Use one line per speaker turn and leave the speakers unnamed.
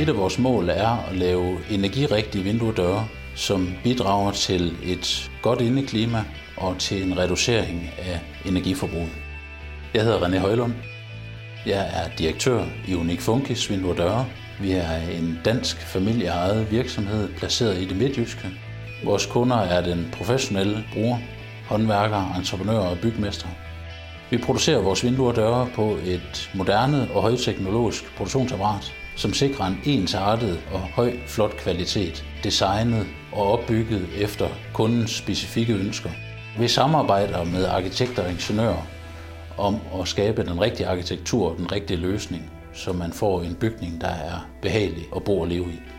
Et af vores mål er at lave energirigtige vinduer og døre, som bidrager til et godt indeklima og til en reducering af energiforbruget. Jeg hedder René Højlund. Jeg er direktør i Unik Funkis Vinduer og Døre. Vi er en dansk familieejet virksomhed placeret i det midtjyske. Vores kunder er den professionelle bruger, håndværkere, entreprenører og bygmestre. Vi producerer vores vinduer og døre på et moderne og højteknologisk produktionsapparat, som sikrer en ensartet og høj, flot kvalitet, designet og opbygget efter kundens specifikke ønsker. Vi samarbejder med arkitekter og ingeniører om at skabe den rigtige arkitektur og den rigtige løsning, så man får en bygning, der er behagelig at bo og leve i.